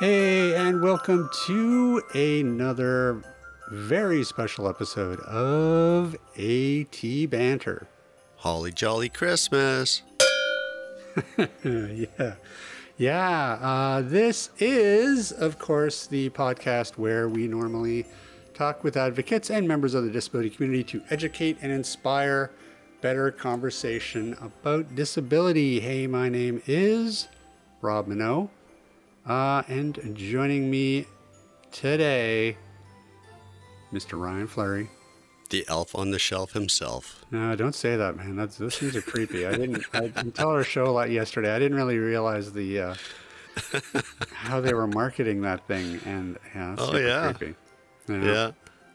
Hey, and welcome to another very special episode of AT Banter. Holly Jolly Christmas. yeah. Yeah. Uh, this is, of course, the podcast where we normally talk with advocates and members of the disability community to educate and inspire better conversation about disability. Hey, my name is Rob Minot. Uh, and joining me today, Mr. Ryan Fleury. The elf on the shelf himself. No, don't say that, man. That's those things are creepy. I didn't I, until our show a lot yesterday. I didn't really realize the uh, how they were marketing that thing, and yeah, oh yeah. creepy. Yeah. yeah.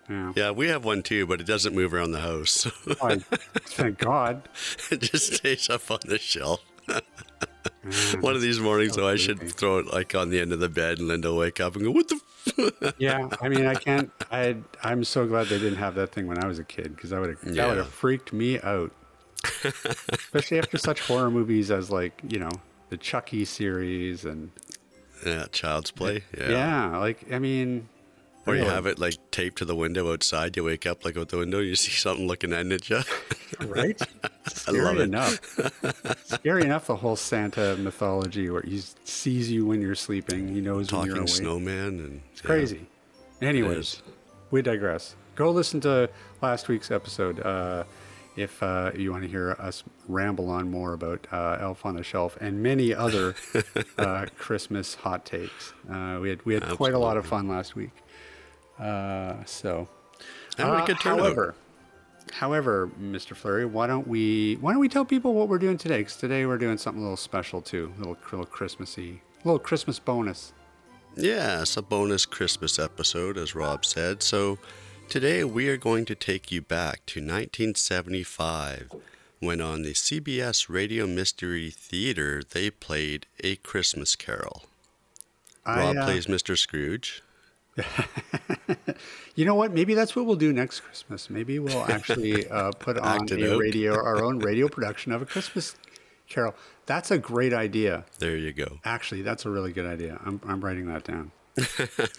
Yeah. yeah, we have one too, but it doesn't move around the house. oh, thank God. it just stays up on the shelf. Mm. One of these mornings, though, I should throw it like on the end of the bed, and Linda will wake up and go, "What the?" F-? yeah, I mean, I can't. I I'm so glad they didn't have that thing when I was a kid because that would have yeah. that would have freaked me out. Especially after such horror movies as like you know the Chucky series and yeah, Child's Play. Yeah, yeah like I mean, or you have it like taped to the window outside. You wake up like out the window, you see something looking at you. right? Scary I love enough. Scary enough. The whole Santa mythology, where he sees you when you're sleeping, he knows Talking when you're awake. snowman, and it's yeah. crazy. Anyways, we digress. Go listen to last week's episode. Uh, if uh, you want to hear us ramble on more about uh, Elf on the Shelf and many other uh, Christmas hot takes, uh, we had we had Absolutely. quite a lot of fun last week. Uh, so, uh, however, however, Mr. Fleury, why don't we why don't we tell people what we're doing today? Because today we're doing something a little special too, a little, little Christmassy, a little Christmas bonus. Yeah, it's a bonus Christmas episode, as Rob said. So today we are going to take you back to 1975 when on the CBS Radio Mystery Theater they played A Christmas Carol. I, Rob uh, plays Mr. Scrooge. you know what? Maybe that's what we'll do next Christmas. Maybe we'll actually uh, put on a out. radio, our own radio production of a Christmas Carol. That's a great idea. There you go. Actually, that's a really good idea. I'm, I'm writing that down.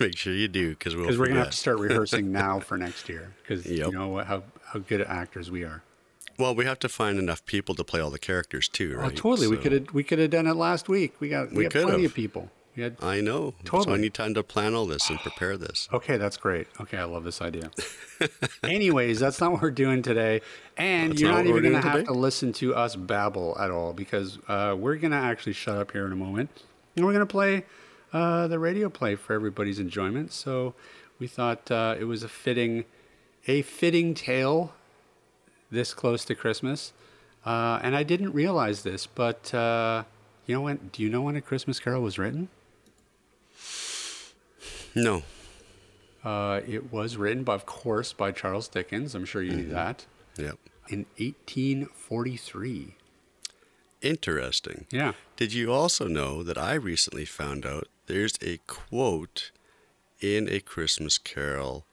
Make sure you do, because we'll we're gonna have to start rehearsing now for next year, because yep. you know how how good actors we are. Well, we have to find enough people to play all the characters too, oh, right? Oh, totally. So we could have we could have done it last week. We got we, we got plenty of people. I know. Totally. So I need time to plan all this and prepare this. Okay, that's great. Okay, I love this idea. Anyways, that's not what we're doing today. And that's you're not, not even going to have to listen to us babble at all because uh, we're going to actually shut up here in a moment. And we're going to play uh, the radio play for everybody's enjoyment. So we thought uh, it was a fitting, a fitting tale this close to Christmas. Uh, and I didn't realize this, but uh, you know when? Do you know when A Christmas Carol was written? No. Uh, it was written, by, of course, by Charles Dickens. I'm sure you mm-hmm. knew that. Yep. In 1843. Interesting. Yeah. Did you also know that I recently found out there's a quote in A Christmas Carol,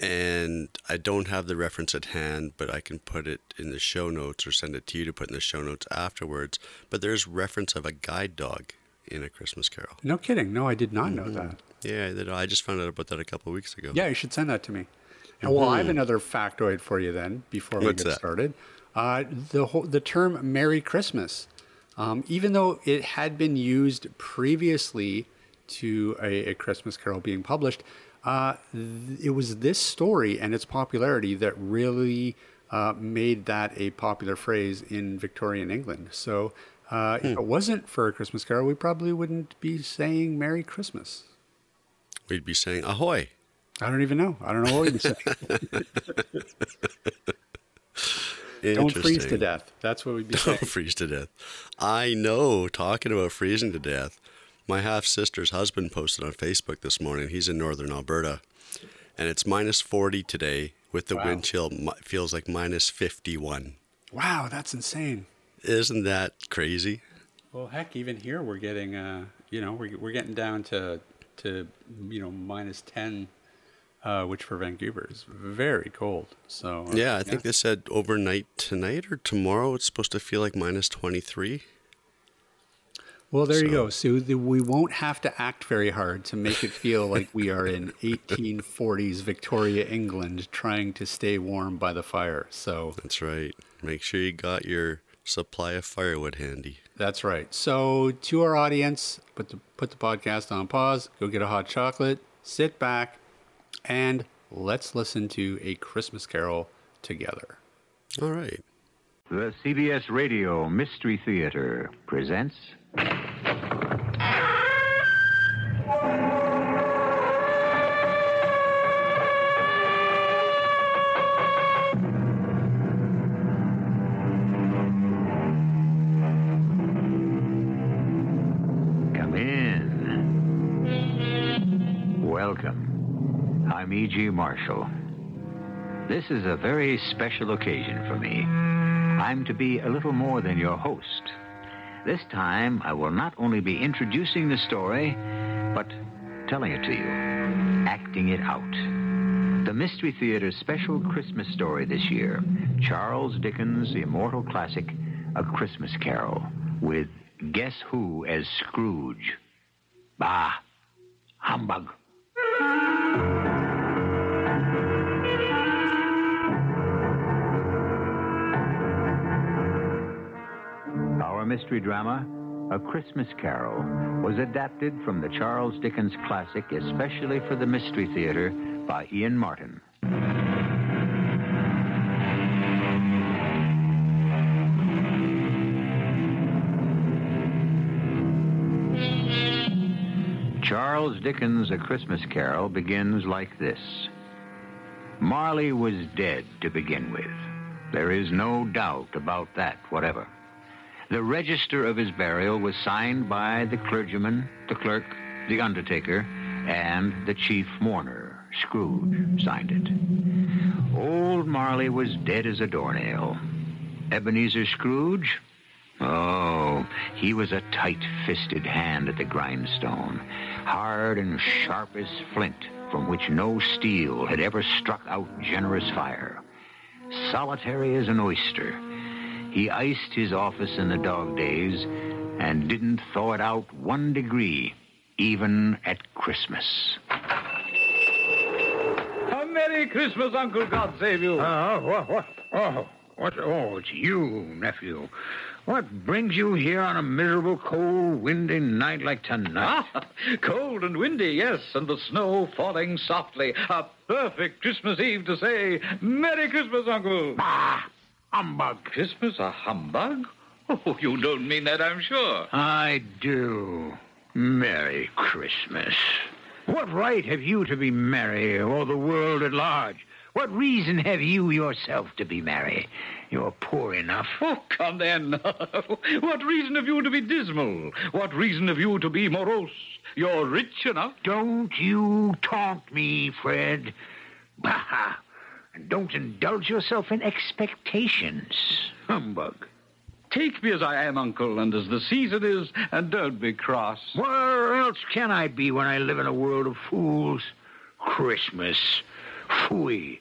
and I don't have the reference at hand, but I can put it in the show notes or send it to you to put in the show notes afterwards. But there's reference of a guide dog in A Christmas Carol. No kidding. No, I did not know mm-hmm. that. Yeah, I just found out about that a couple of weeks ago. Yeah, you should send that to me. Mm-hmm. Well, I have another factoid for you then before we What's get that? started. Uh, the whole, the term "Merry Christmas," um, even though it had been used previously to a, a Christmas Carol being published, uh, th- it was this story and its popularity that really uh, made that a popular phrase in Victorian England. So uh, hmm. If it wasn't for a Christmas Carol, we probably wouldn't be saying Merry Christmas. We'd be saying Ahoy. I don't even know. I don't know what we'd say. don't freeze to death. That's what we'd be saying. Don't freeze to death. I know. Talking about freezing to death, my half sister's husband posted on Facebook this morning. He's in northern Alberta, and it's minus 40 today with the wow. wind chill. Feels like minus 51. Wow, that's insane. Isn't that crazy? Well, heck, even here we're getting, uh, you know, we're, we're getting down to, to, you know, minus 10, uh, which for Vancouver is very cold. So, uh, yeah, I think they said overnight tonight or tomorrow it's supposed to feel like minus 23. Well, Well, there so. you go, Sue. We won't have to act very hard to make it feel like we are in 1840s Victoria, England, trying to stay warm by the fire. So that's right. Make sure you got your supply of firewood handy. That's right. So, to our audience, put the put the podcast on pause. Go get a hot chocolate. Sit back, and let's listen to a Christmas Carol together. All right. The CBS Radio Mystery Theater presents. Welcome. Marshall. This is a very special occasion for me. I'm to be a little more than your host. This time, I will not only be introducing the story, but telling it to you, acting it out. The Mystery Theater's special Christmas story this year Charles Dickens' immortal classic, A Christmas Carol, with Guess Who as Scrooge. Bah! Humbug! Mystery drama, A Christmas Carol, was adapted from the Charles Dickens classic, especially for the Mystery Theater, by Ian Martin. Charles Dickens' A Christmas Carol begins like this Marley was dead to begin with. There is no doubt about that whatever. The register of his burial was signed by the clergyman, the clerk, the undertaker, and the chief mourner. Scrooge signed it. Old Marley was dead as a doornail. Ebenezer Scrooge? Oh, he was a tight fisted hand at the grindstone, hard and sharp as flint, from which no steel had ever struck out generous fire. Solitary as an oyster, he iced his office in the dog days and didn't thaw it out one degree, even at Christmas. A Merry Christmas, Uncle. God save you. Uh, what, what, oh, what, oh, it's you, nephew. What brings you here on a miserable, cold, windy night like tonight? Ah, cold and windy, yes, and the snow falling softly. A perfect Christmas Eve to say, Merry Christmas, Uncle. Ah, humbug. Christmas a humbug? Oh, you don't mean that, I'm sure. I do. Merry Christmas. What right have you to be merry, or the world at large? What reason have you yourself to be merry? You're poor enough. Oh, come then. what reason have you to be dismal? What reason have you to be morose? You're rich enough. Don't you taunt me, Fred. Bah! And don't indulge yourself in expectations. Humbug. Take me as I am, Uncle, and as the season is, and don't be cross. Where else can I be when I live in a world of fools? Christmas. Phooey.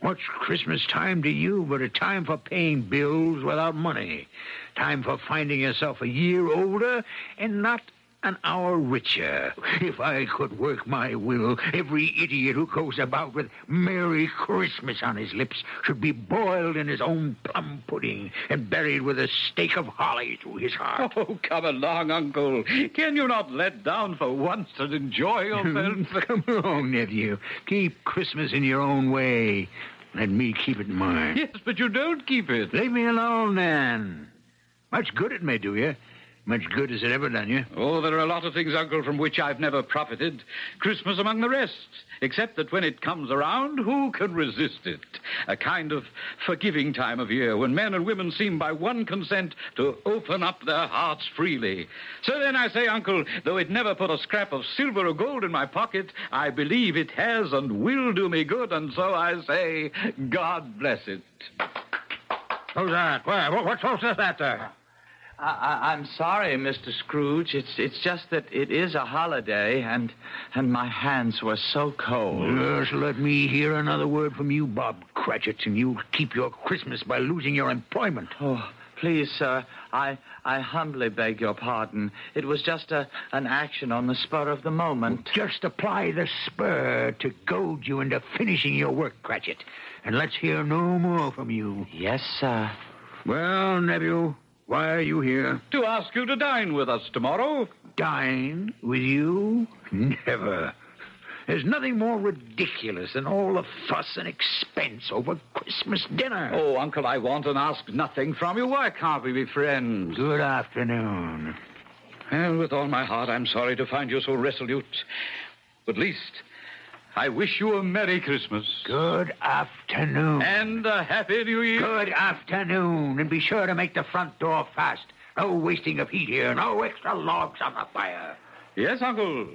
What's Christmas time to you but a time for paying bills without money? Time for finding yourself a year older and not an hour richer. If I could work my will, every idiot who goes about with Merry Christmas on his lips should be boiled in his own plum pudding and buried with a stake of holly through his heart. Oh, come along, Uncle. Can you not let down for once and enjoy yourself? come along, nephew. Keep Christmas in your own way. Let me keep it in mine. Yes, but you don't keep it. Leave me alone, then. Much good it may do you. Much good has it ever done you? Oh, there are a lot of things, Uncle, from which I've never profited. Christmas among the rest. Except that when it comes around, who can resist it? A kind of forgiving time of year when men and women seem by one consent to open up their hearts freely. So then I say, Uncle, though it never put a scrap of silver or gold in my pocket, I believe it has and will do me good, and so I say, God bless it. Who's that? Where? What's that there? I, am sorry, Mr. Scrooge. It's it's just that it is a holiday, and and my hands were so cold. Just let me hear another word from you, Bob Cratchit, and you'll keep your Christmas by losing your employment. Oh, please, sir, I, I humbly beg your pardon. It was just a, an action on the spur of the moment. Just apply the spur to goad you into finishing your work, Cratchit. And let's hear no more from you. Yes, sir. Well, nephew, why are you here? To ask you to dine with us tomorrow. Dine with you? Never. There's nothing more ridiculous than all the fuss and expense over Christmas dinner. Oh, Uncle, I want and ask nothing from you. Why can't we be friends? Good afternoon. Well, with all my heart, I'm sorry to find you so resolute. But at least I wish you a Merry Christmas. Good afternoon. And a Happy New Year. Good afternoon. And be sure to make the front door fast. No wasting of heat here. No extra logs on the fire. Yes, Uncle.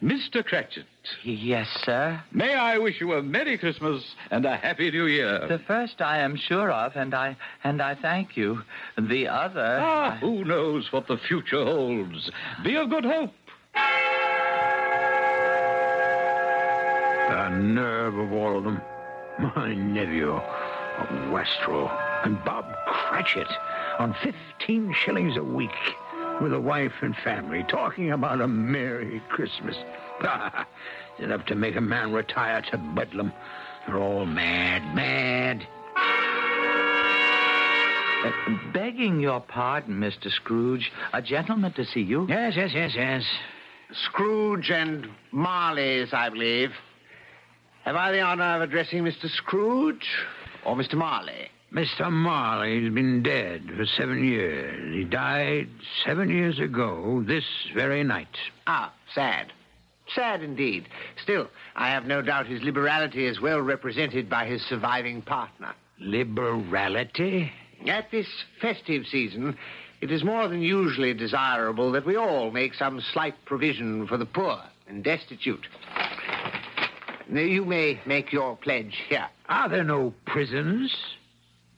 Mr. Cratchit. Yes, sir. May I wish you a Merry Christmas and a Happy New Year. The first I am sure of, and I and I thank you. The other. Ah, I- who knows what the future holds? Be of good hope. Nerve of all of them. My nephew, a Wastrel, and Bob Cratchit on 15 shillings a week with a wife and family talking about a Merry Christmas. It's enough to make a man retire to Bedlam. They're all mad, mad. Uh, begging your pardon, Mr. Scrooge, a gentleman to see you. Yes, yes, yes, yes. Scrooge and Marley's, I believe. Have I the honor of addressing Mr. Scrooge or Mr. Marley? Mr. Marley's been dead for seven years. He died seven years ago this very night. Ah, sad. Sad indeed. Still, I have no doubt his liberality is well represented by his surviving partner. Liberality? At this festive season, it is more than usually desirable that we all make some slight provision for the poor and destitute. Now, You may make your pledge here. Are there no prisons?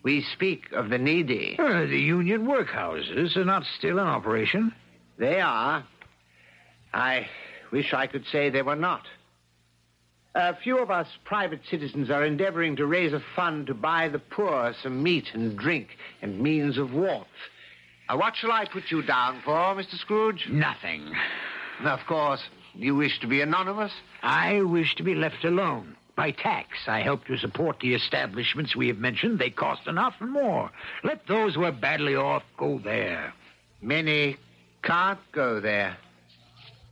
We speak of the needy. Uh, the union workhouses are not still in operation. They are. I wish I could say they were not. A few of us private citizens are endeavoring to raise a fund to buy the poor some meat and drink and means of warmth. Uh, what shall I put you down for, Mr. Scrooge? Nothing. Of course, you wish to be anonymous. I wish to be left alone. By tax, I help to support the establishments we have mentioned. They cost enough and more. Let those who are badly off go there. Many can't go there.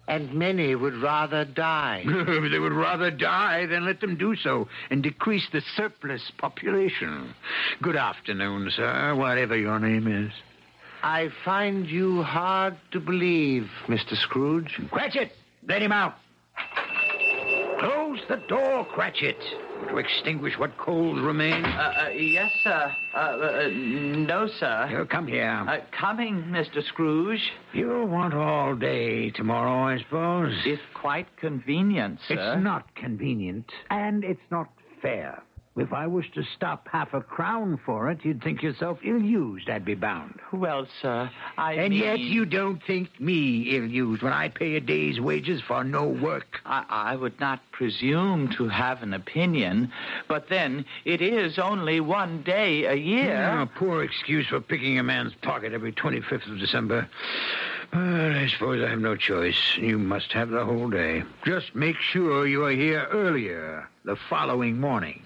And many would rather die. they would rather die, than let them do so and decrease the surplus population. Good afternoon, sir, whatever your name is. I find you hard to believe, Mr. Scrooge. Cratchit, let him out. Close the door, Cratchit, to extinguish what coals remain. Uh, uh, yes, sir. Uh, uh, no, sir. Here, come here. Uh, coming, Mr. Scrooge. You'll want all day tomorrow, I suppose. If quite convenient, sir. It's not convenient, and it's not fair. If I was to stop half a crown for it, you'd think yourself ill-used, I'd be bound. Well, sir, I And mean... yet you don't think me ill-used when I pay a day's wages for no work. I, I would not presume to have an opinion, but then it is only one day a year. Yeah, a poor excuse for picking a man's pocket every 25th of December. But I suppose I have no choice. You must have the whole day. Just make sure you are here earlier the following morning.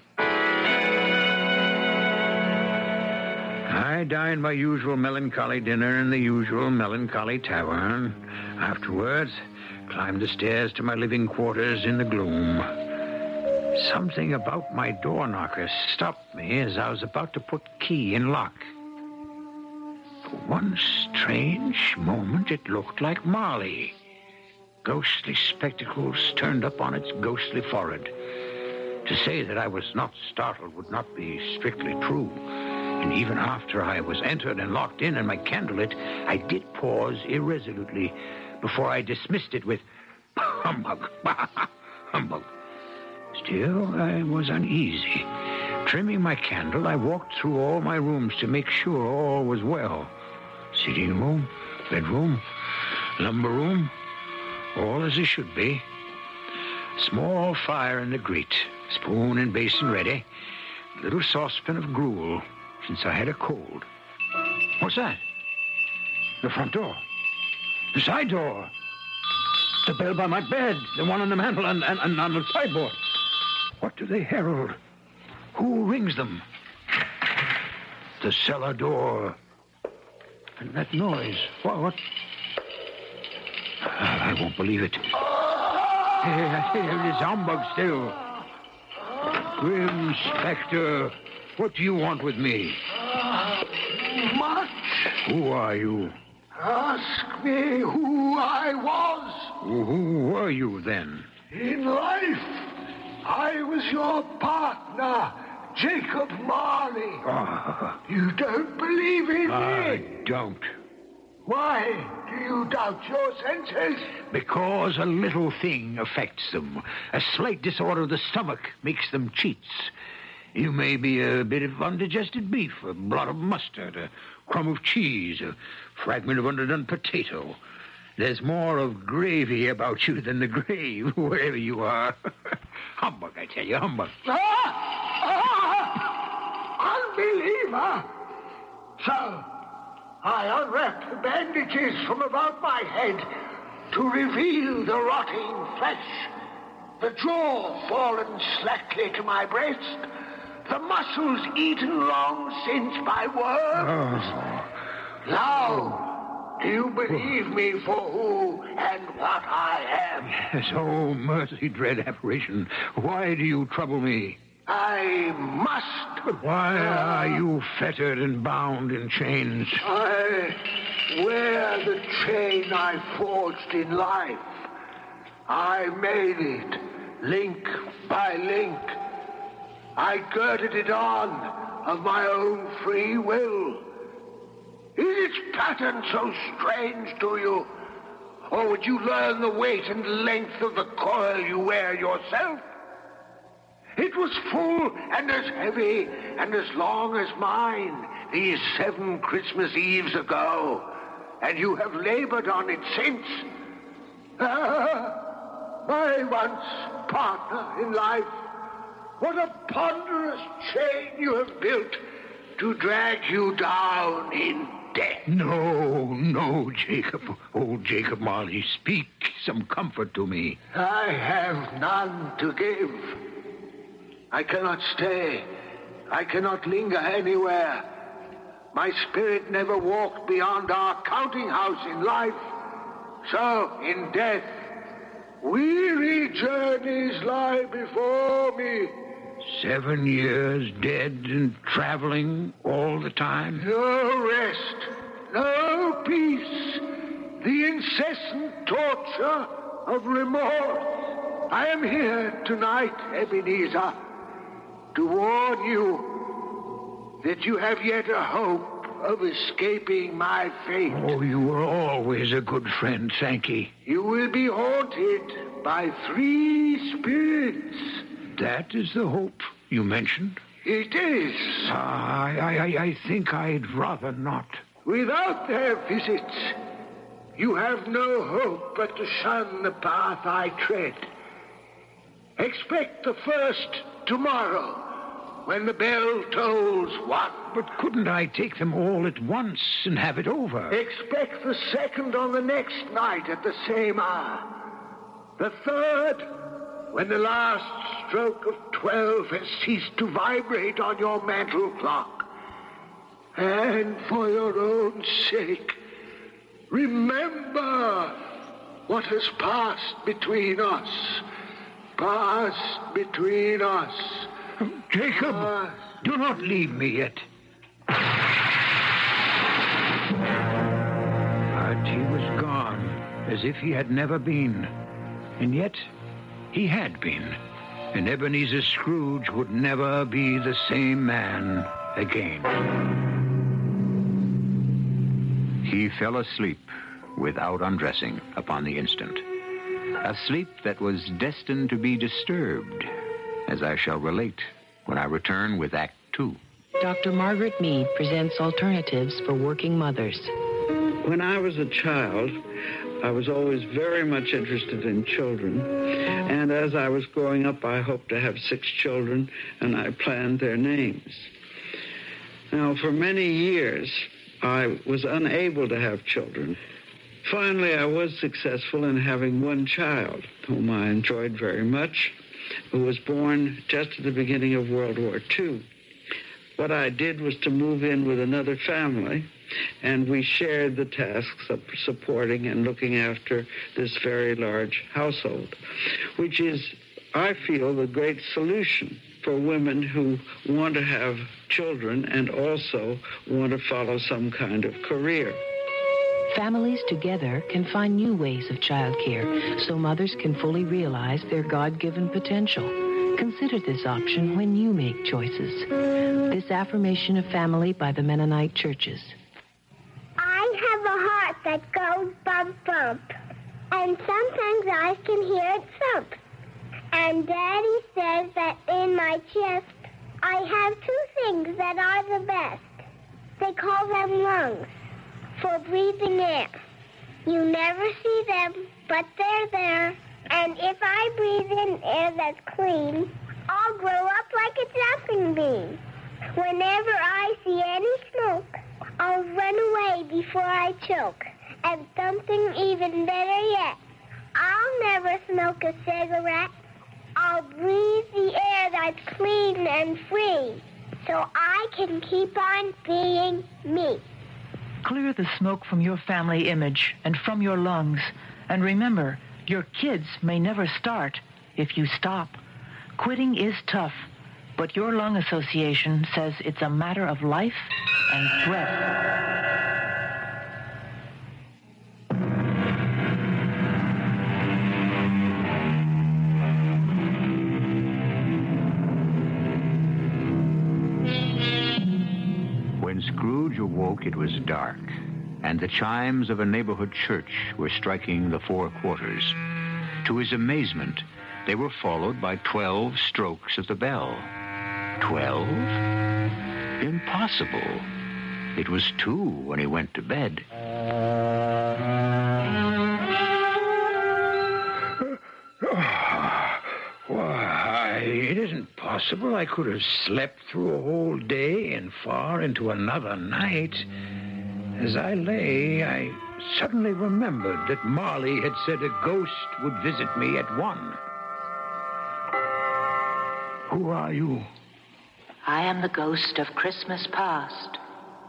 Dined my usual melancholy dinner in the usual melancholy tavern. Afterwards, climbed the stairs to my living quarters in the gloom. Something about my door knocker stopped me as I was about to put key in lock. For one strange moment, it looked like Marley. Ghostly spectacles turned up on its ghostly forehead. To say that I was not startled would not be strictly true. And even after I was entered and locked in and my candle lit, I did pause irresolutely before I dismissed it with humbug, humbug. Still, I was uneasy. Trimming my candle, I walked through all my rooms to make sure all was well. Sitting room, bedroom, lumber room, all as it should be. Small fire in the grate, spoon and basin ready, little saucepan of gruel, since I had a cold. What's that? The front door. The side door. The bell by my bed. The one on the mantel and, and, and on the sideboard. What do they herald? Who rings them? The cellar door. And that noise. What? what? I won't believe it. It is humbug still. Grim Spectre, what do you want with me? Much. Who are you? Ask me who I was. Who were you then? In life, I was your partner, Jacob Marley. Ah, You don't believe in I me? I don't. Why do you doubt your senses? Because a little thing affects them. A slight disorder of the stomach makes them cheats. You may be a bit of undigested beef, a blot of mustard, a crumb of cheese, a fragment of underdone potato. There's more of gravy about you than the grave, wherever you are. humbug, I tell you, humbug. Ah! Ah! Unbeliever! So, I unwrapped the bandages from about my head to reveal the rotting flesh, the jaw fallen slackly to my breast, the muscles eaten long since by worms. Oh. Now, do you believe me for who and what I am? Yes, oh, mercy, dread apparition. Why do you trouble me? I must. Why are you fettered and bound in chains? I wear the chain I forged in life. I made it, link by link. I girded it on of my own free will. Is its pattern so strange to you? Or would you learn the weight and length of the coil you wear yourself? It was full and as heavy and as long as mine these seven Christmas Eves ago, and you have labored on it since. Ah, my once partner in life, what a ponderous chain you have built to drag you down in death. No, no, Jacob. Old Jacob Marley, speak some comfort to me. I have none to give. I cannot stay. I cannot linger anywhere. My spirit never walked beyond our counting house in life. So, in death, weary journeys lie before me. Seven years dead and traveling all the time? No rest, no peace, the incessant torture of remorse. I am here tonight, Ebenezer, to warn you that you have yet a hope of escaping my fate. Oh, you were always a good friend, Sankey. You will be haunted by three spirits. That is the hope you mentioned? It is. Ah, I, I, I think I'd rather not. Without their visits, you have no hope but to shun the path I tread. Expect the first tomorrow, when the bell tolls one. But couldn't I take them all at once and have it over? Expect the second on the next night at the same hour. The third, when the last stroke of twelve has ceased to vibrate on your mantel clock. And for your own sake, remember what has passed between us. Passed between us. Jacob, Passed. do not leave me yet. But he was gone, as if he had never been. And yet, he had been. And Ebenezer Scrooge would never be the same man again. He fell asleep without undressing upon the instant. A sleep that was destined to be disturbed, as I shall relate when I return with Act Two. Dr. Margaret Mead presents alternatives for working mothers. When I was a child, I was always very much interested in children. And as I was growing up, I hoped to have six children, and I planned their names. Now, for many years, I was unable to have children. Finally, I was successful in having one child, whom I enjoyed very much, who was born just at the beginning of World War II. What I did was to move in with another family, and we shared the tasks of supporting and looking after this very large household, which is, I feel, the great solution for women who want to have children and also want to follow some kind of career. Families together can find new ways of childcare so mothers can fully realize their God given potential. Consider this option when you make choices. This affirmation of family by the Mennonite churches. I have a heart that goes bump bump, and sometimes I can hear it thump. And Daddy says that in my chest I have two things that are the best. They call them lungs for breathing air. You never see them, but they're there. And if I breathe in air that's clean, I'll grow up like a jumping bean. Whenever I see any smoke, I'll run away before I choke. And something even better yet, I'll never smoke a cigarette. I'll breathe the air that's clean and free so I can keep on being me. Clear the smoke from your family image and from your lungs. And remember, your kids may never start if you stop. Quitting is tough, but your lung association says it's a matter of life and breath. Awoke, it was dark, and the chimes of a neighborhood church were striking the four quarters. To his amazement, they were followed by twelve strokes of the bell. Twelve? Impossible. It was two when he went to bed. Possible I could have slept through a whole day and far into another night. As I lay, I suddenly remembered that Marley had said a ghost would visit me at one. Who are you? I am the ghost of Christmas past.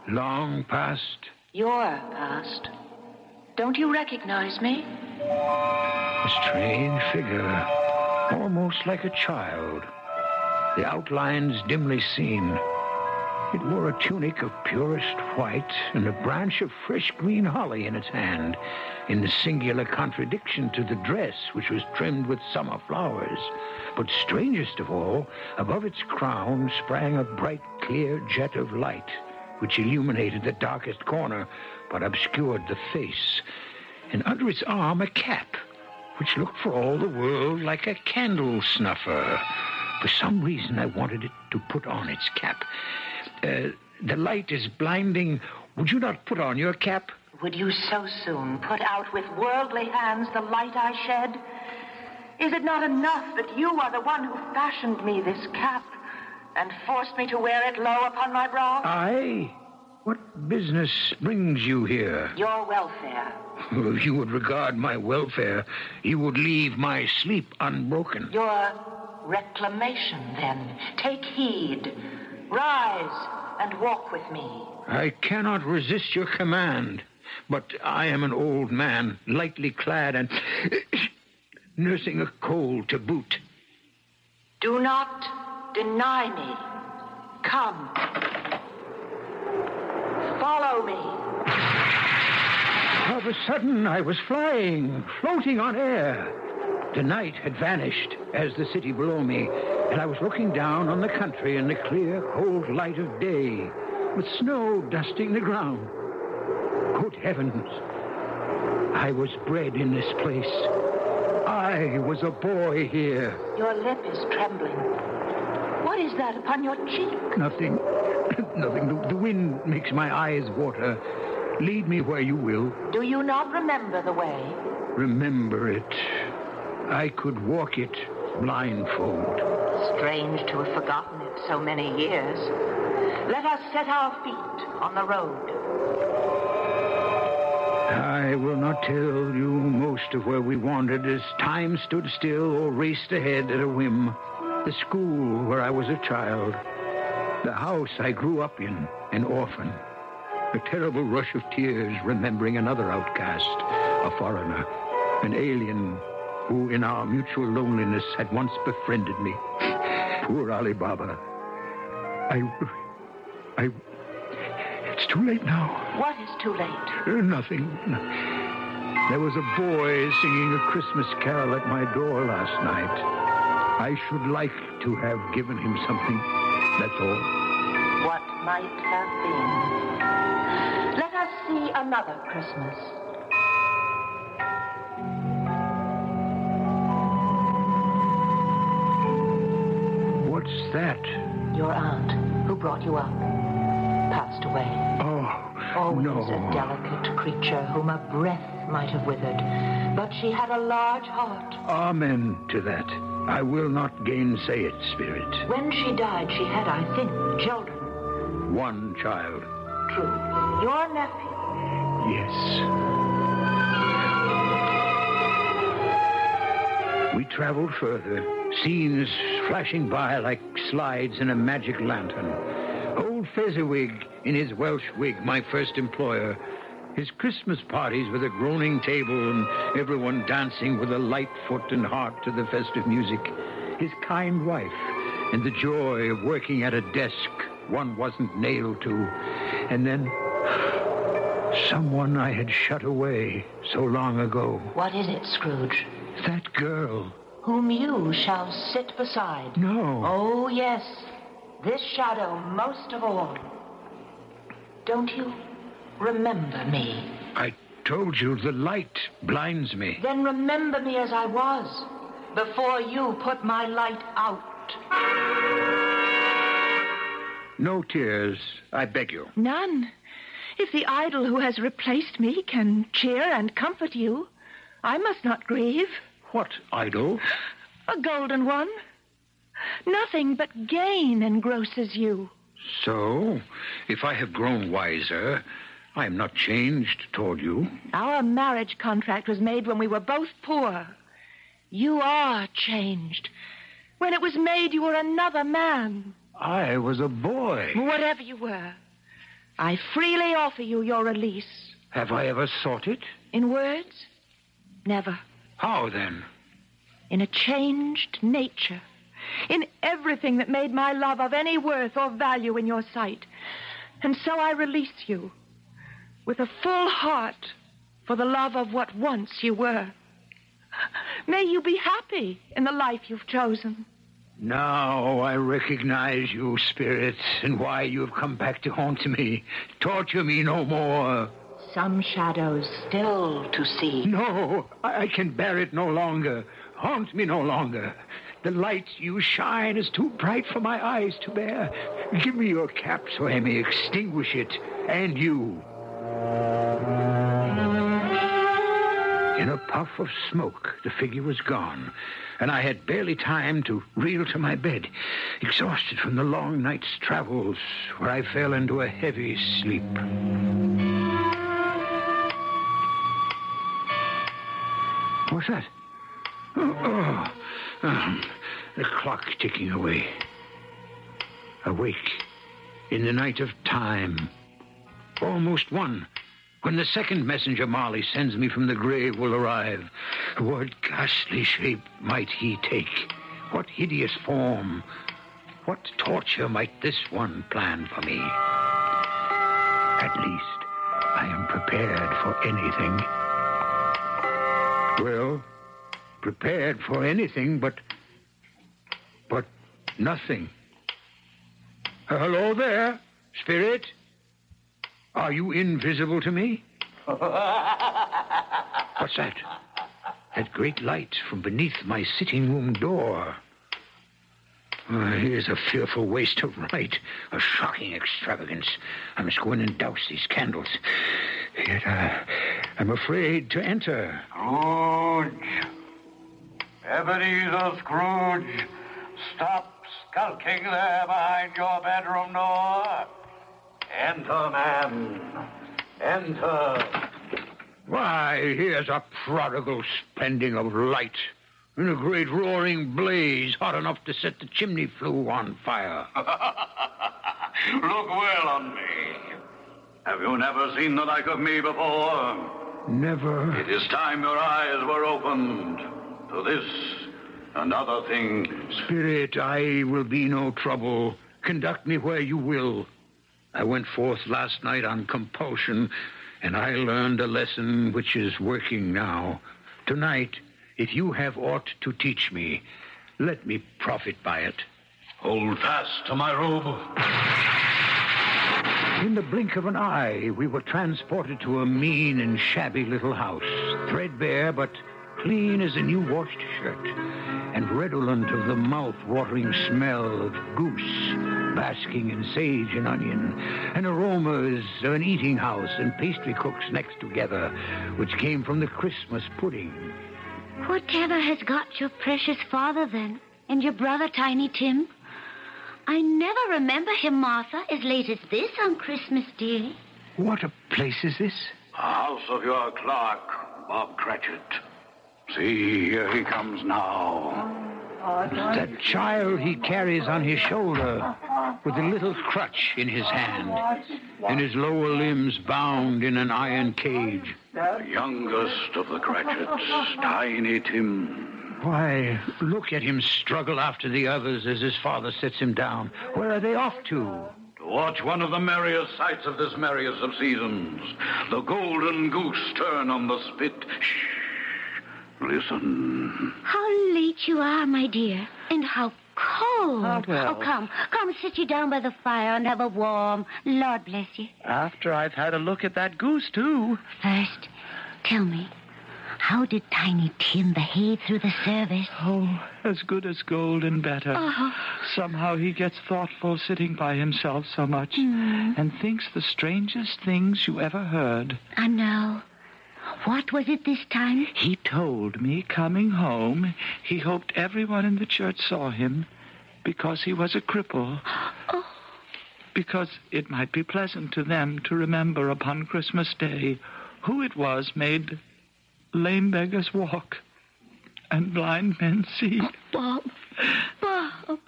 Long past? Your past. Don't you recognize me? A strange figure almost like a child, the outlines dimly seen. It wore a tunic of purest white and a branch of fresh green holly in its hand, in singular contradiction to the dress, which was trimmed with summer flowers. But strangest of all, above its crown sprang a bright, clear jet of light, which illuminated the darkest corner, but obscured the face. And under its arm a cap, which looked for all the world like a candle snuffer. For some reason, I wanted it to put on its cap. Uh, the light is blinding. Would you not put on your cap? Would you so soon put out with worldly hands the light I shed? Is it not enough that you are the one who fashioned me this cap and forced me to wear it low upon my brow? I? What business brings you here? Your welfare. If you would regard my welfare, you would leave my sleep unbroken. Your reclamation, then. Take heed. Rise and walk with me. I cannot resist your command, but I am an old man, lightly clad and nursing a cold to boot. Do not deny me. Come. Follow me. All of a sudden, I was flying, floating on air. The night had vanished as the city below me, and I was looking down on the country in the clear, cold light of day, with snow dusting the ground. Good heavens! I was bred in this place. I was a boy here. Your lip is trembling. What is that upon your cheek? Nothing. Nothing. The, the wind makes my eyes water. Lead me where you will. Do you not remember the way? Remember it. I could walk it blindfold. Strange to have forgotten it so many years. Let us set our feet on the road. I will not tell you most of where we wandered as time stood still or raced ahead at a whim. The school where I was a child. The house I grew up in, an orphan. A terrible rush of tears remembering another outcast, a foreigner, an alien who, in our mutual loneliness, had once befriended me. Poor Ali Baba. I. I. It's too late now. What is too late? Uh, nothing. There was a boy singing a Christmas carol at my door last night. I should like to have given him something. That's all. What might have been. Let us see another Christmas. Brought you up, passed away. Oh, Always no. a delicate creature whom a breath might have withered. But she had a large heart. Amen to that. I will not gainsay it, Spirit. When she died, she had, I think, children. One child. True. Your nephew. Yes. We traveled further, scenes flashing by like slides in a magic lantern. Fezziwig in his Welsh wig, my first employer. His Christmas parties with a groaning table and everyone dancing with a light foot and heart to the festive music. His kind wife and the joy of working at a desk one wasn't nailed to. And then someone I had shut away so long ago. What is it, Scrooge? That girl. Whom you shall sit beside. No. Oh, yes. This shadow most of all. Don't you remember me? I told you the light blinds me. Then remember me as I was before you put my light out. No tears, I beg you. None. If the idol who has replaced me can cheer and comfort you, I must not grieve. What idol? A golden one. Nothing but gain engrosses you. So, if I have grown wiser, I am not changed toward you. Our marriage contract was made when we were both poor. You are changed. When it was made, you were another man. I was a boy. Whatever you were, I freely offer you your release. Have I ever sought it? In words? Never. How then? In a changed nature. In everything that made my love of any worth or value in your sight. And so I release you with a full heart for the love of what once you were. May you be happy in the life you've chosen. Now I recognize you, Spirit, and why you have come back to haunt me. Torture me no more. Some shadows still to see. No, I, I can bear it no longer. Haunt me no longer. The light you shine is too bright for my eyes to bear. Give me your cap so I may extinguish it, and you. In a puff of smoke, the figure was gone, and I had barely time to reel to my bed, exhausted from the long night's travels, where I fell into a heavy sleep. What's that? Oh, oh. Um, the clock ticking away. Awake in the night of time. Almost one. When the second messenger Marley sends me from the grave will arrive, what ghastly shape might he take? What hideous form? What torture might this one plan for me? At least I am prepared for anything. Well, prepared for anything but. But nothing. Uh, hello there, Spirit. Are you invisible to me? What's that? That great light from beneath my sitting room door. Uh, here's a fearful waste of light, a shocking extravagance. I must go in and douse these candles. Yet uh, I'm afraid to enter. Scrooge. Ebenezer Scrooge. Stop skulking there behind your bedroom door? Enter, man. Enter. Why, here's a prodigal spending of light in a great roaring blaze hot enough to set the chimney flue on fire. Look well on me. Have you never seen the like of me before? Never. It is time your eyes were opened to this and other things. Spirit, I will be no trouble. Conduct me where you will. I went forth last night on compulsion, and I learned a lesson which is working now. Tonight, if you have aught to teach me, let me profit by it. Hold fast to my robe. In the blink of an eye, we were transported to a mean and shabby little house, threadbare but clean as a new washed shirt, and redolent of the mouth-watering smell of goose, basking in sage and onion, and aromas of an eating house and pastry cooks next together, which came from the Christmas pudding. Whatever has got your precious father, then, and your brother, Tiny Tim? I never remember him, Martha, as late as this on Christmas Day. What a place is this? House of your clerk, Bob Cratchit. See, here he comes now. That child he carries on his shoulder with a little crutch in his hand, and his lower limbs bound in an iron cage. The youngest of the Cratchits, Tiny Tim. Why, look at him struggle after the others as his father sets him down. Where are they off to? To watch one of the merriest sights of this merriest of seasons. The golden goose turn on the spit. Shh. Listen. How late you are, my dear, and how cold. Ah, well. Oh, come, come, sit you down by the fire and have a warm. Lord bless you. After I've had a look at that goose, too. First, tell me, how did Tiny Tim behave through the service? Oh, as good as gold and better. Oh. Somehow he gets thoughtful sitting by himself so much Hmm. and thinks the strangest things you ever heard. I know. What was it this time? He told me coming home he hoped everyone in the church saw him because he was a cripple. Oh. Because it might be pleasant to them to remember upon Christmas Day who it was made lame beggars walk and blind men see. Oh, Bob. Bob.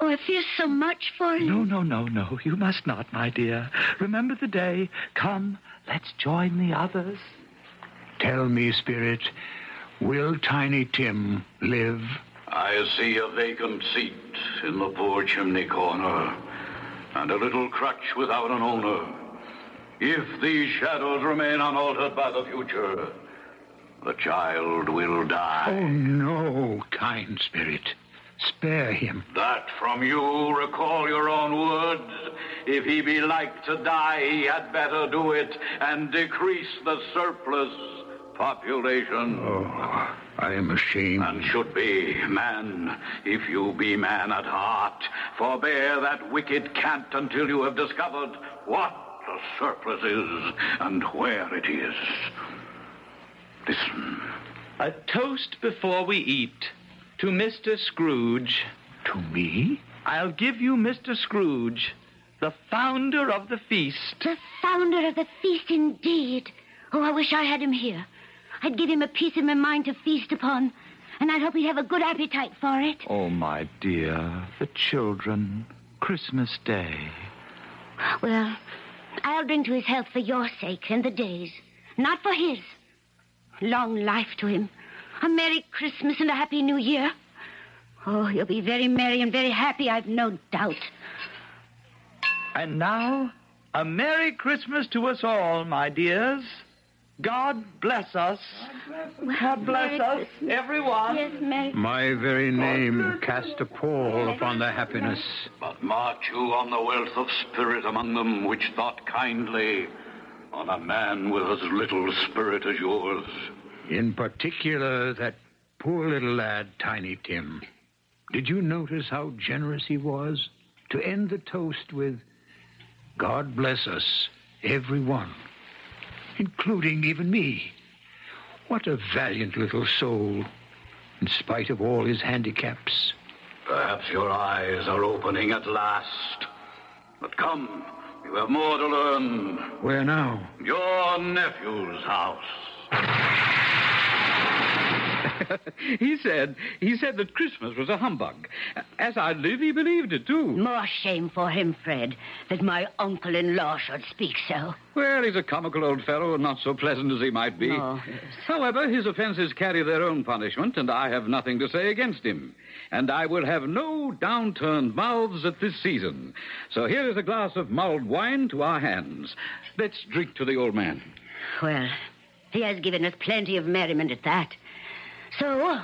Oh, I feel so much for you. No, no, no, no. You must not, my dear. Remember the day. Come, let's join the others. Tell me, Spirit, will Tiny Tim live? I see a vacant seat in the poor chimney corner, and a little crutch without an owner. If these shadows remain unaltered by the future, the child will die. Oh, no, kind Spirit. Spare him. That from you recall your own words. If he be like to die, he had better do it and decrease the surplus population. Oh, I am ashamed. And should be, man, if you be man at heart, forbear that wicked cant until you have discovered what the surplus is and where it is. Listen. A toast before we eat to Mr. Scrooge. To me? I'll give you Mr. Scrooge, the founder of the feast. The founder of the feast, indeed. Oh, I wish I had him here. I'd give him a piece of my mind to feast upon, and I'd hope he'd have a good appetite for it. Oh, my dear, the children. Christmas Day. Well, I'll drink to his health for your sake and the day's, not for his. Long life to him. A Merry Christmas and a Happy New Year. Oh, you'll be very merry and very happy, I've no doubt. And now, a Merry Christmas to us all, my dears. God bless us. God bless Merry us, Christmas. everyone. Yes, Merry My very name cast a pall upon the happiness. But mark you on the wealth of spirit among them which thought kindly on a man with as little spirit as yours. In particular, that poor little lad, Tiny Tim. Did you notice how generous he was to end the toast with, God bless us, every one, including even me? What a valiant little soul, in spite of all his handicaps. Perhaps your eyes are opening at last. But come, you have more to learn. Where now? Your nephew's house. he said he said that Christmas was a humbug. As I live, he believed it too. More shame for him, Fred, that my uncle-in-law should speak so. Well, he's a comical old fellow and not so pleasant as he might be. Oh, yes. However, his offenses carry their own punishment, and I have nothing to say against him. And I will have no downturned mouths at this season. So here is a glass of mulled wine to our hands. Let's drink to the old man. Well, he has given us plenty of merriment at that. So,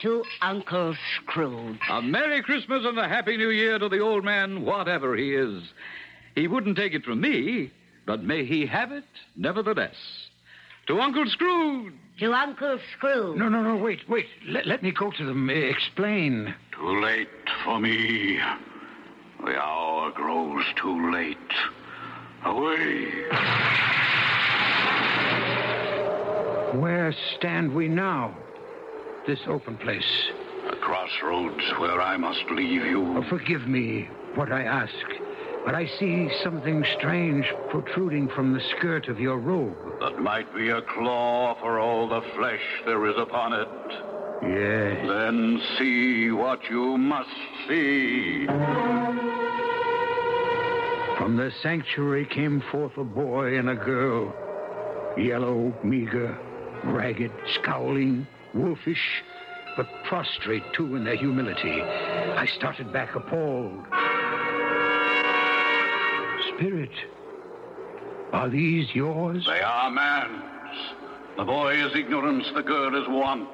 to Uncle Scrooge. A Merry Christmas and a Happy New Year to the old man, whatever he is. He wouldn't take it from me, but may he have it nevertheless. To Uncle Scrooge. To Uncle Scrooge. No, no, no, wait, wait. Let, let me go to them. Uh, explain. Too late for me. The hour grows too late. Away. Where stand we now? This open place. A crossroads where I must leave you. Oh, forgive me what I ask, but I see something strange protruding from the skirt of your robe. That might be a claw for all the flesh there is upon it. Yes. Then see what you must see. From the sanctuary came forth a boy and a girl. Yellow, meager, ragged, scowling, wolfish, but prostrate too in their humility. I started back appalled. Spirit, are these yours? They are man's. The boy is ignorance, the girl is want.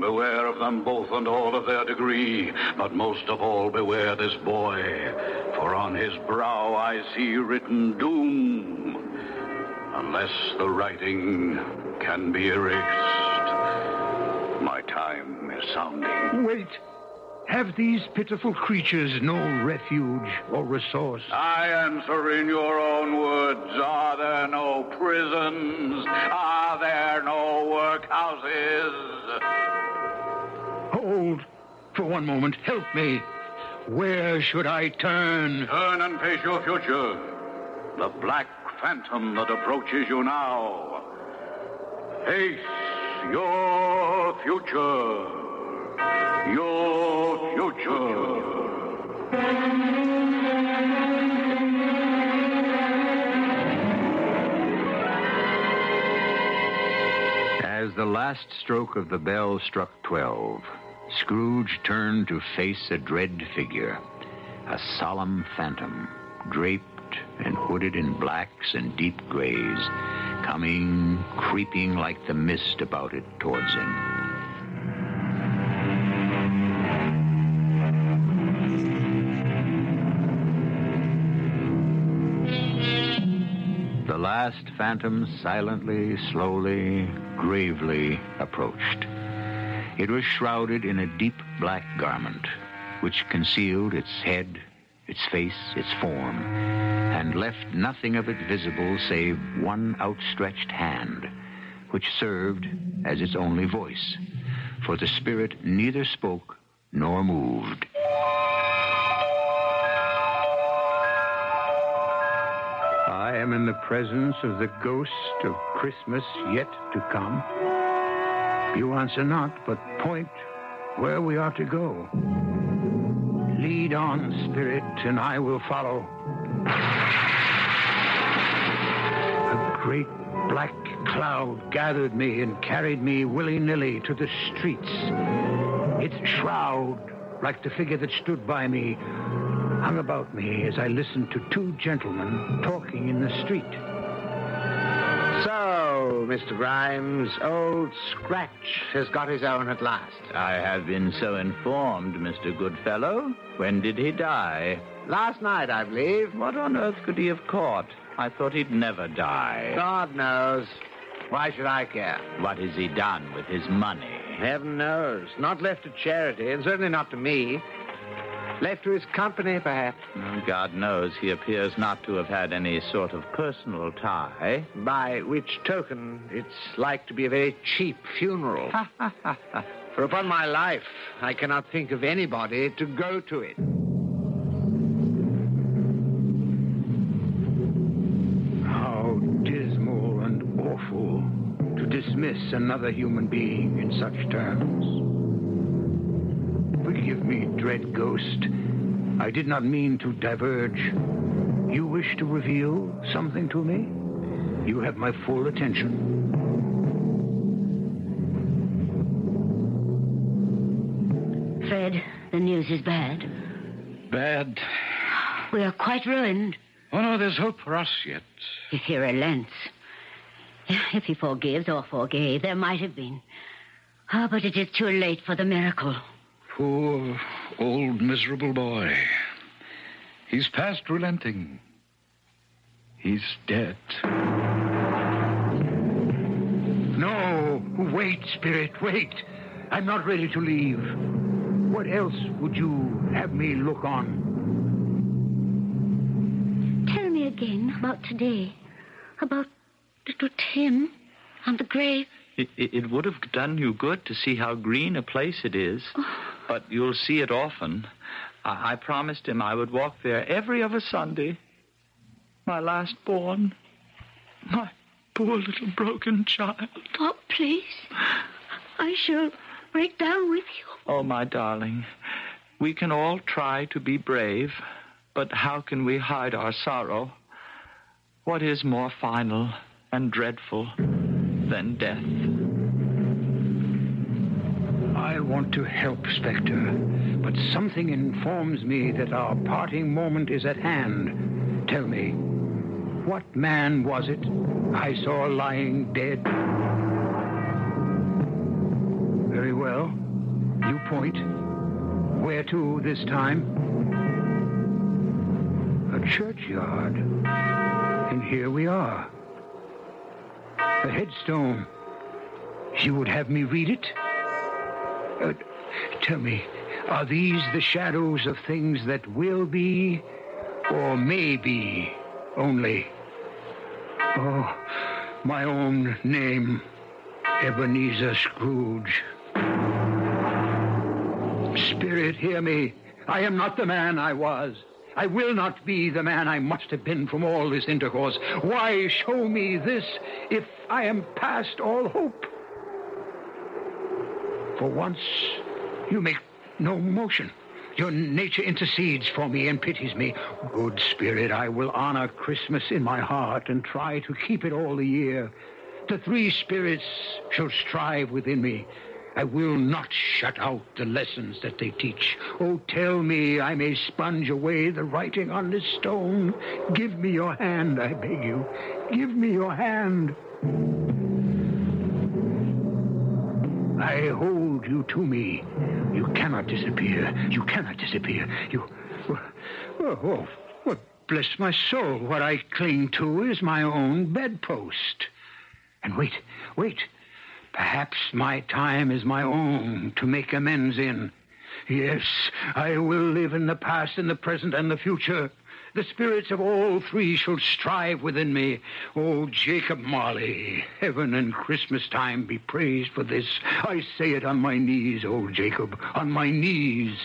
Beware of them both and all of their degree, but most of all beware this boy, for on his brow I see written doom, unless the writing can be erased. Time is sounding. Wait. Have these pitiful creatures no refuge or resource? I answer in your own words. Are there no prisons? Are there no workhouses? Hold for one moment. Help me. Where should I turn? Turn and face your future. The black phantom that approaches you now. Face your future. Your future. As the last stroke of the bell struck twelve, Scrooge turned to face a dread figure, a solemn phantom, draped and hooded in blacks and deep grays, coming, creeping like the mist about it towards him. The last phantom silently, slowly, gravely approached. It was shrouded in a deep black garment, which concealed its head, its face, its form, and left nothing of it visible save one outstretched hand, which served as its only voice, for the spirit neither spoke nor moved. I am in the presence of the ghost of Christmas yet to come. You answer not, but point where we are to go. Lead on, Spirit, and I will follow. A great black cloud gathered me and carried me willy-nilly to the streets. Its shroud, like the figure that stood by me, hung about me as I listened to two gentlemen talking in the street. So, Mr. Grimes, old Scratch has got his own at last. I have been so informed, Mr. Goodfellow. When did he die? Last night, I believe. What on earth could he have caught? I thought he'd never die. God knows. Why should I care? What has he done with his money? Heaven knows. Not left to charity, and certainly not to me. Left to his company, perhaps. Well, God knows he appears not to have had any sort of personal tie. By which token, it's like to be a very cheap funeral. For upon my life, I cannot think of anybody to go to it. And awful to dismiss another human being in such terms. Forgive me, dread ghost. I did not mean to diverge. You wish to reveal something to me? You have my full attention. Fred, the news is bad. Bad. We are quite ruined. Oh, no, there's hope for us yet. If he relents. If he forgives or forgave, there might have been. Ah, but it is too late for the miracle. Poor, old, miserable boy. He's past relenting. He's dead. No, wait, Spirit, wait. I'm not ready to leave. What else would you have me look on? Tell me again about today. About little Tim and the grave. It, it, it would have done you good to see how green a place it is. Oh. But you'll see it often. I, I promised him I would walk there every other Sunday. My last born. My poor little broken child. Oh, please. I shall break down with you. Oh, my darling. We can all try to be brave, but how can we hide our sorrow? What is more final and dreadful than death? I want to help, Spectre, but something informs me that our parting moment is at hand. Tell me, what man was it I saw lying dead? Very well. You point. Where to this time? A churchyard. And here we are. A headstone. You would have me read it? Uh, tell me, are these the shadows of things that will be or may be only? Oh, my own name, Ebenezer Scrooge. Spirit, hear me. I am not the man I was. I will not be the man I must have been from all this intercourse. Why show me this if I am past all hope? For once, you make no motion. Your nature intercedes for me and pities me. Good Spirit, I will honor Christmas in my heart and try to keep it all the year. The three spirits shall strive within me. I will not shut out the lessons that they teach. Oh, tell me I may sponge away the writing on this stone. Give me your hand, I beg you. Give me your hand. I hold you to me. You cannot disappear. You cannot disappear. You. Oh, oh, oh, bless my soul. What I cling to is my own bedpost. And wait, wait. Perhaps my time is my own to make amends in. Yes, I will live in the past, in the present, and the future. The spirits of all three shall strive within me. Oh, Jacob Marley, heaven and Christmas time be praised for this. I say it on my knees, old Jacob, on my knees.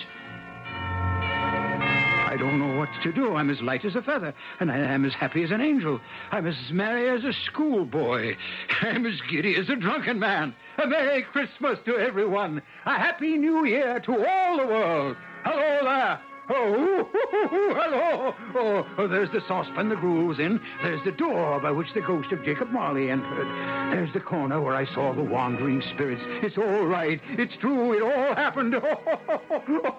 I don't know what to do. I'm as light as a feather, and I am as happy as an angel. I'm as merry as a schoolboy. I'm as giddy as a drunken man. A Merry Christmas to everyone. A Happy New Year to all the world. Hello there. Oh, hello. Oh, oh, there's the saucepan the gruel was in. There's the door by which the ghost of Jacob Marley entered. There's the corner where I saw the wandering spirits. It's all right. It's true. It all happened. Oh,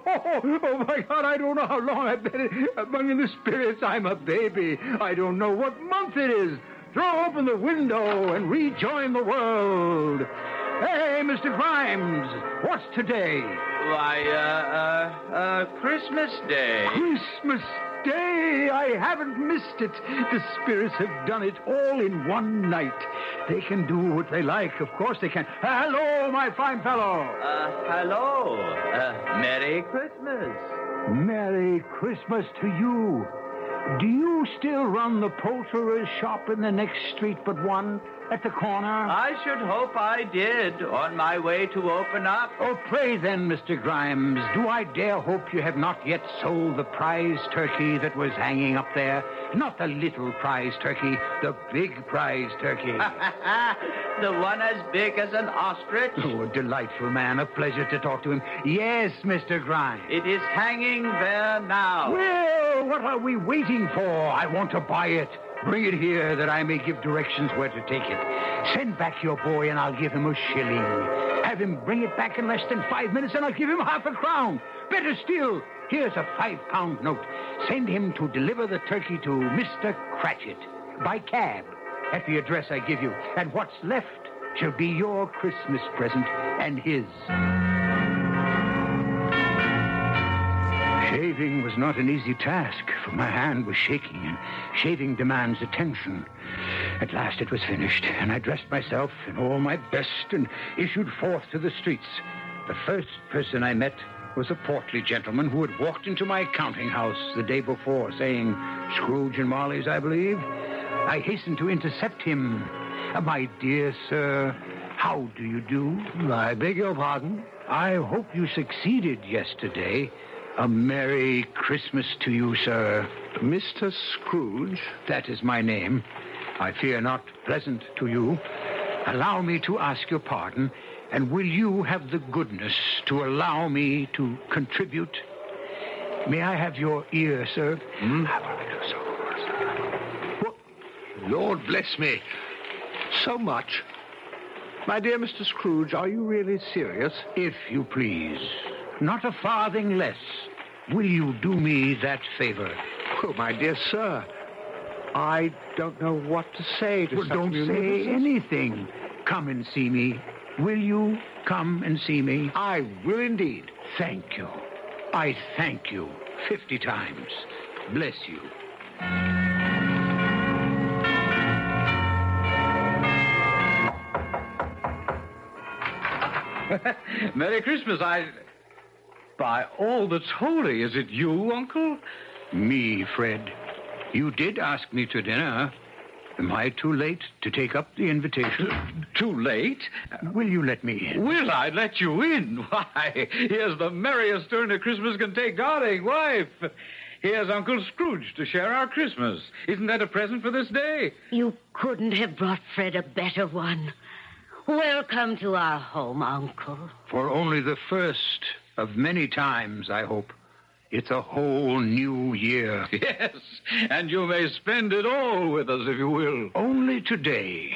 Oh, oh, my God, I don't know how long I've been among the spirits. I'm a baby. I don't know what month it is. Throw open the window and rejoin the world. Hey, Mr. Grimes, what's today? Why, uh, uh, uh, Christmas Day. Christmas Day! I haven't missed it. The spirits have done it all in one night. They can do what they like. Of course they can. Hello, my fine fellow. Uh, hello. Uh, Merry Christmas. Merry Christmas to you. Do you still run the poulterer's shop in the next street but one? At the corner? I should hope I did, on my way to open up. Oh, pray then, Mr. Grimes, do I dare hope you have not yet sold the prize turkey that was hanging up there? Not the little prize turkey, the big prize turkey. the one as big as an ostrich? Oh, a delightful man. A pleasure to talk to him. Yes, Mr. Grimes. It is hanging there now. Well, what are we waiting for? I want to buy it. Bring it here that I may give directions where to take it. Send back your boy and I'll give him a shilling. Have him bring it back in less than five minutes and I'll give him half a crown. Better still, here's a five pound note. Send him to deliver the turkey to Mr. Cratchit by cab at the address I give you. And what's left shall be your Christmas present and his. Shaving was not an easy task, for my hand was shaking, and shaving demands attention. At last it was finished, and I dressed myself in all my best and issued forth to the streets. The first person I met was a portly gentleman who had walked into my counting house the day before, saying, Scrooge and Marley's, I believe. I hastened to intercept him. Uh, my dear sir, how do you do? I beg your pardon. I hope you succeeded yesterday. A Merry Christmas to you, sir. Mr. Scrooge? That is my name. I fear not pleasant to you. Allow me to ask your pardon, and will you have the goodness to allow me to contribute? May I have your ear, sir? Hmm? Lord bless me. So much. My dear Mr. Scrooge, are you really serious? If you please not a farthing less. Will you do me that favor? Oh, my dear sir, I don't know what to say to well, don't say anything. Come and see me. Will you come and see me? I will indeed. Thank you. I thank you fifty times. Bless you. Merry Christmas. I by all that's holy, is it you, Uncle? Me, Fred. You did ask me to dinner. Am I too late to take up the invitation? Too late? Will you let me in? Will I let you in? Why, here's the merriest turn a Christmas can take, darling wife. Here's Uncle Scrooge to share our Christmas. Isn't that a present for this day? You couldn't have brought Fred a better one. Welcome to our home, Uncle. For only the first of many times, I hope. It's a whole new year. Yes, and you may spend it all with us if you will. Only today,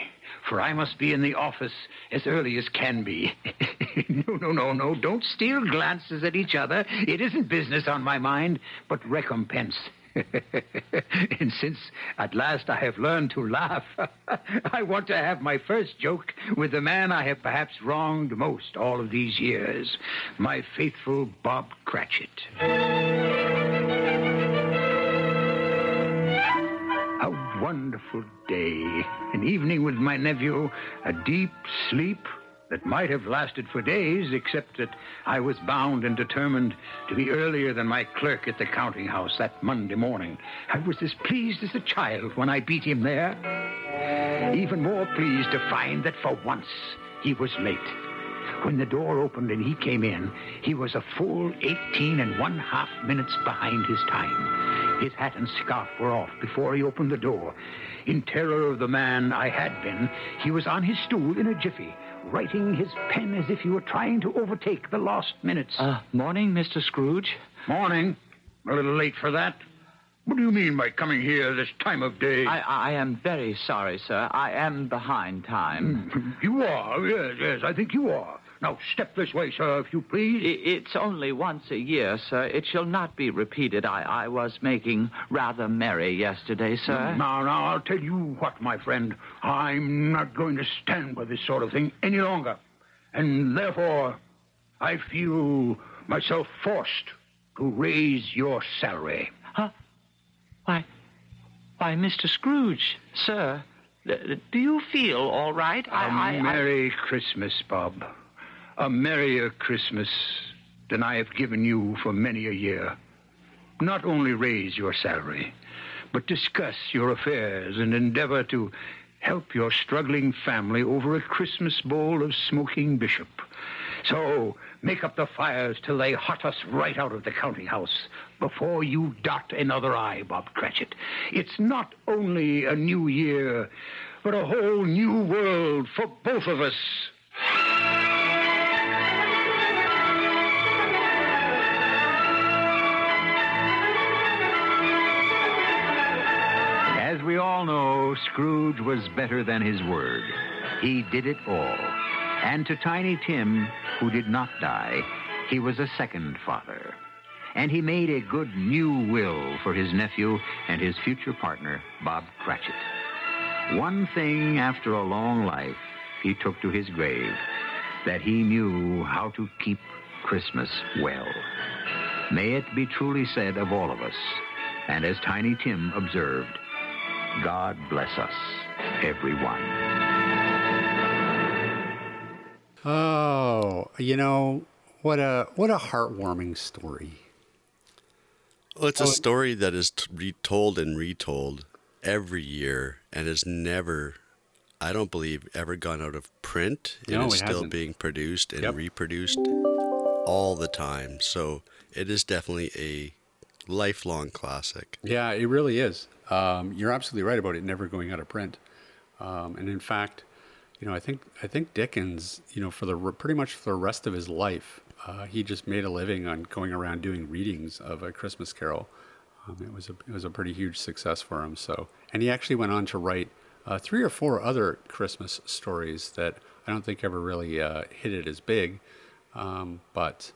for I must be in the office as early as can be. no, no, no, no. Don't steal glances at each other. It isn't business on my mind, but recompense. and since at last I have learned to laugh, I want to have my first joke with the man I have perhaps wronged most all of these years, my faithful Bob Cratchit. A wonderful day, an evening with my nephew, a deep sleep that might have lasted for days, except that I was bound and determined to be earlier than my clerk at the counting house that Monday morning. I was as pleased as a child when I beat him there. Even more pleased to find that for once he was late. When the door opened and he came in, he was a full 18 and one half minutes behind his time. His hat and scarf were off before he opened the door. In terror of the man I had been, he was on his stool in a jiffy, writing his pen as if he were trying to overtake the lost minutes. Uh, morning, Mr. Scrooge. Morning. A little late for that. What do you mean by coming here this time of day? I, I am very sorry, sir. I am behind time. You are, yes, yes, I think you are. Now, step this way, sir, if you please. It's only once a year, sir. It shall not be repeated. I, I was making rather merry yesterday, sir. Now, now, I'll tell you what, my friend. I'm not going to stand by this sort of thing any longer. And therefore, I feel myself forced to raise your salary. Why, why, Mr. Scrooge, sir, do you feel all right? A I, Merry I... Christmas, Bob a merrier Christmas than I have given you for many a year. not only raise your salary, but discuss your affairs and endeavor to help your struggling family over a Christmas bowl of smoking bishop. So make up the fires till they hot us right out of the counting house before you dot another I, Bob Cratchit. It's not only a new year, but a whole new world for both of us. As we all know, Scrooge was better than his word. He did it all. And to Tiny Tim, who did not die, he was a second father. And he made a good new will for his nephew and his future partner, Bob Cratchit. One thing after a long life he took to his grave that he knew how to keep Christmas well. May it be truly said of all of us, and as Tiny Tim observed, God bless us, everyone. Oh, you know what a what a heartwarming story. Well, it's a story that is t- retold and retold every year and has never, I don't believe, ever gone out of print. No, and it it's still hasn't. being produced and Yep. reproduced all the time. So it is definitely a lifelong classic. Yeah, it really is. Um, you're absolutely right about it never going out of print. Um, and in fact, you know, I think I think Dickens, you know, for the pretty much for the rest of his life, uh, he just made a living on going around doing readings of a Christmas Carol. Um, it was a it was a pretty huge success for him. So, and he actually went on to write uh, three or four other Christmas stories that I don't think ever really uh, hit it as big. Um, but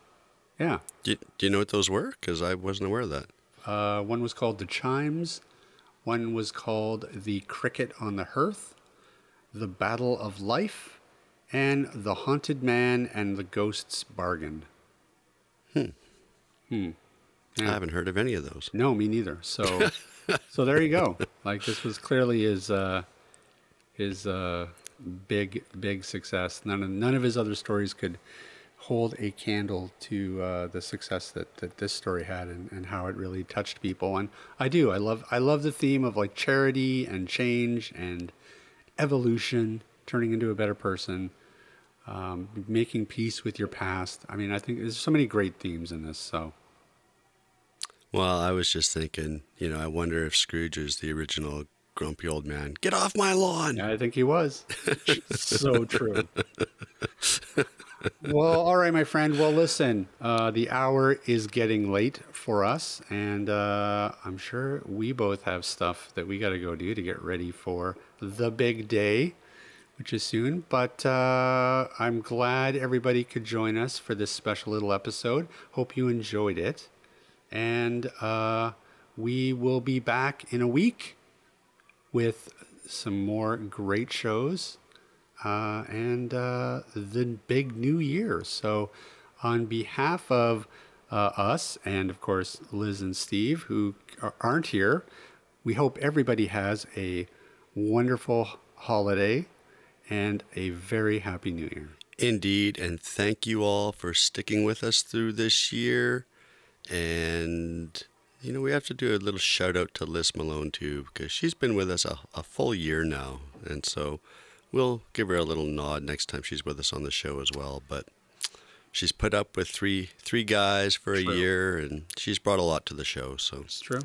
yeah, Do you, do you know what those were? Because I wasn't aware of that. uh, one was called The Chimes. One was called The Cricket on the Hearth, The Battle of Life, and The Haunted Man and the Ghost's Bargain. Hmm. Hmm. I haven't heard of any of those. No, me neither. So, so there you go. Like this was clearly his uh, his uh, big big success. None of none of his other stories could hold a candle to uh, the success that, that this story had and, and how it really touched people. And I do. I love I love the theme of like charity and change and evolution, turning into a better person, um, making peace with your past. I mean, I think there's so many great themes in this. So. Well, I was just thinking, you know, I wonder if Scrooge is the original grumpy old man. Get off my lawn! I think he was. so true. well, all right, my friend. Well, listen, uh, the hour is getting late for us, and uh, I'm sure we both have stuff that we got to go do to get ready for the big day, which is soon. But uh, I'm glad everybody could join us for this special little episode. Hope you enjoyed it. And uh, we will be back in a week with some more great shows uh, and uh, the big new year. So, on behalf of uh, us and, of course, Liz and Steve, who are- aren't here, we hope everybody has a wonderful holiday and a very happy new year. Indeed, and thank you all for sticking with us through this year. And, you know, we have to do a little shout out to Liz Malone too, because she's been with us a, a full year now. And so we'll give her a little nod next time she's with us on the show as well. But she's put up with three three guys for a year, and she's brought a lot to the show. So It's true.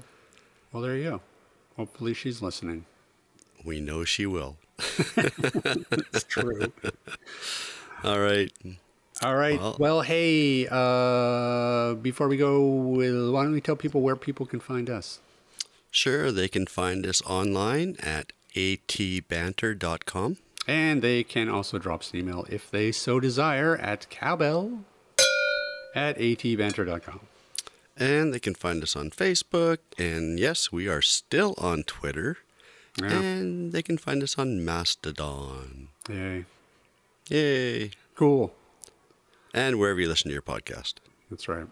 Well, there you go. Hopefully, she's listening. we know she will. it's true. All right. All right. Well- Well, hey, uh, before we go, why don't we tell people where people can find us? Sure, they can find us online at atbanter.com. And they can also drop us an email if they so desire at cowbell at atbanter.com. And they can find us on Facebook. And yes, we are still on Twitter. Yeah. And they can find us on Mastodon. Yay. Yay. Cool. And wherever you listen to your podcast. That's right.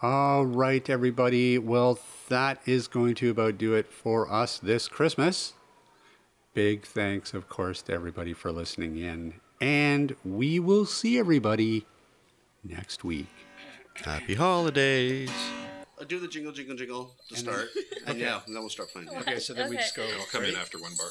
All right, everybody. Well, that is going to about do it for us this Christmas. Big thanks, of course, to everybody for listening in. And we will see everybody next week. Happy holidays do the jingle, jingle, jingle to And then- start. and yeah, and then we'll start playing. Okay, so then we just go. I'll come in after one bar.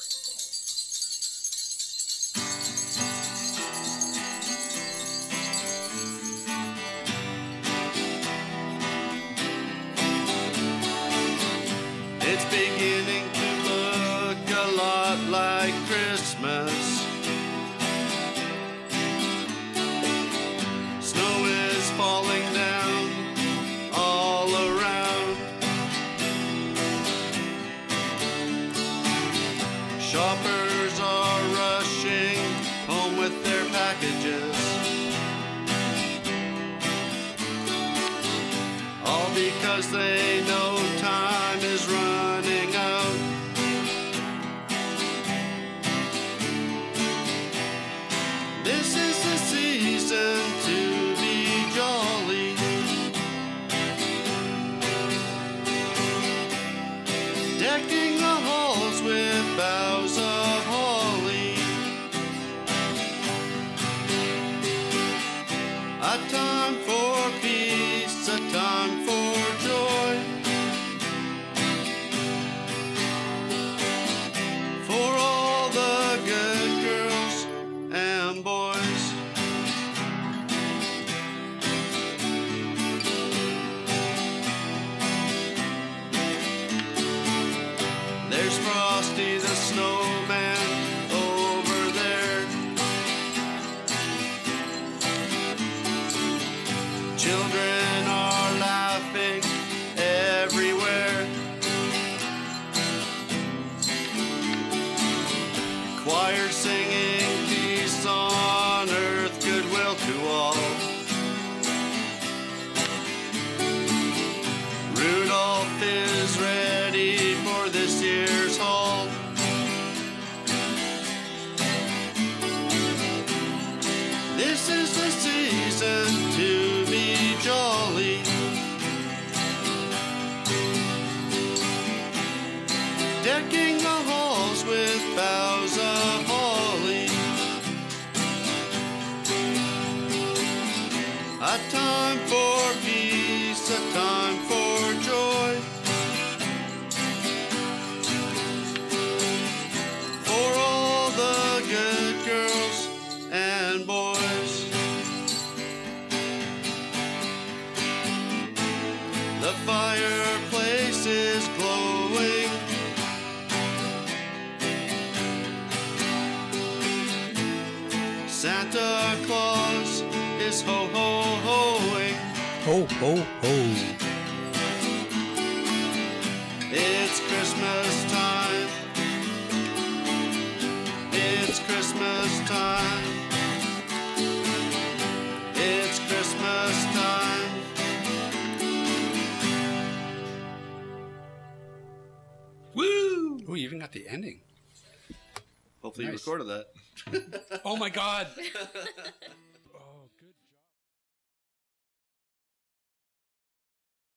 Hopefully nice. you recorded that. oh my god.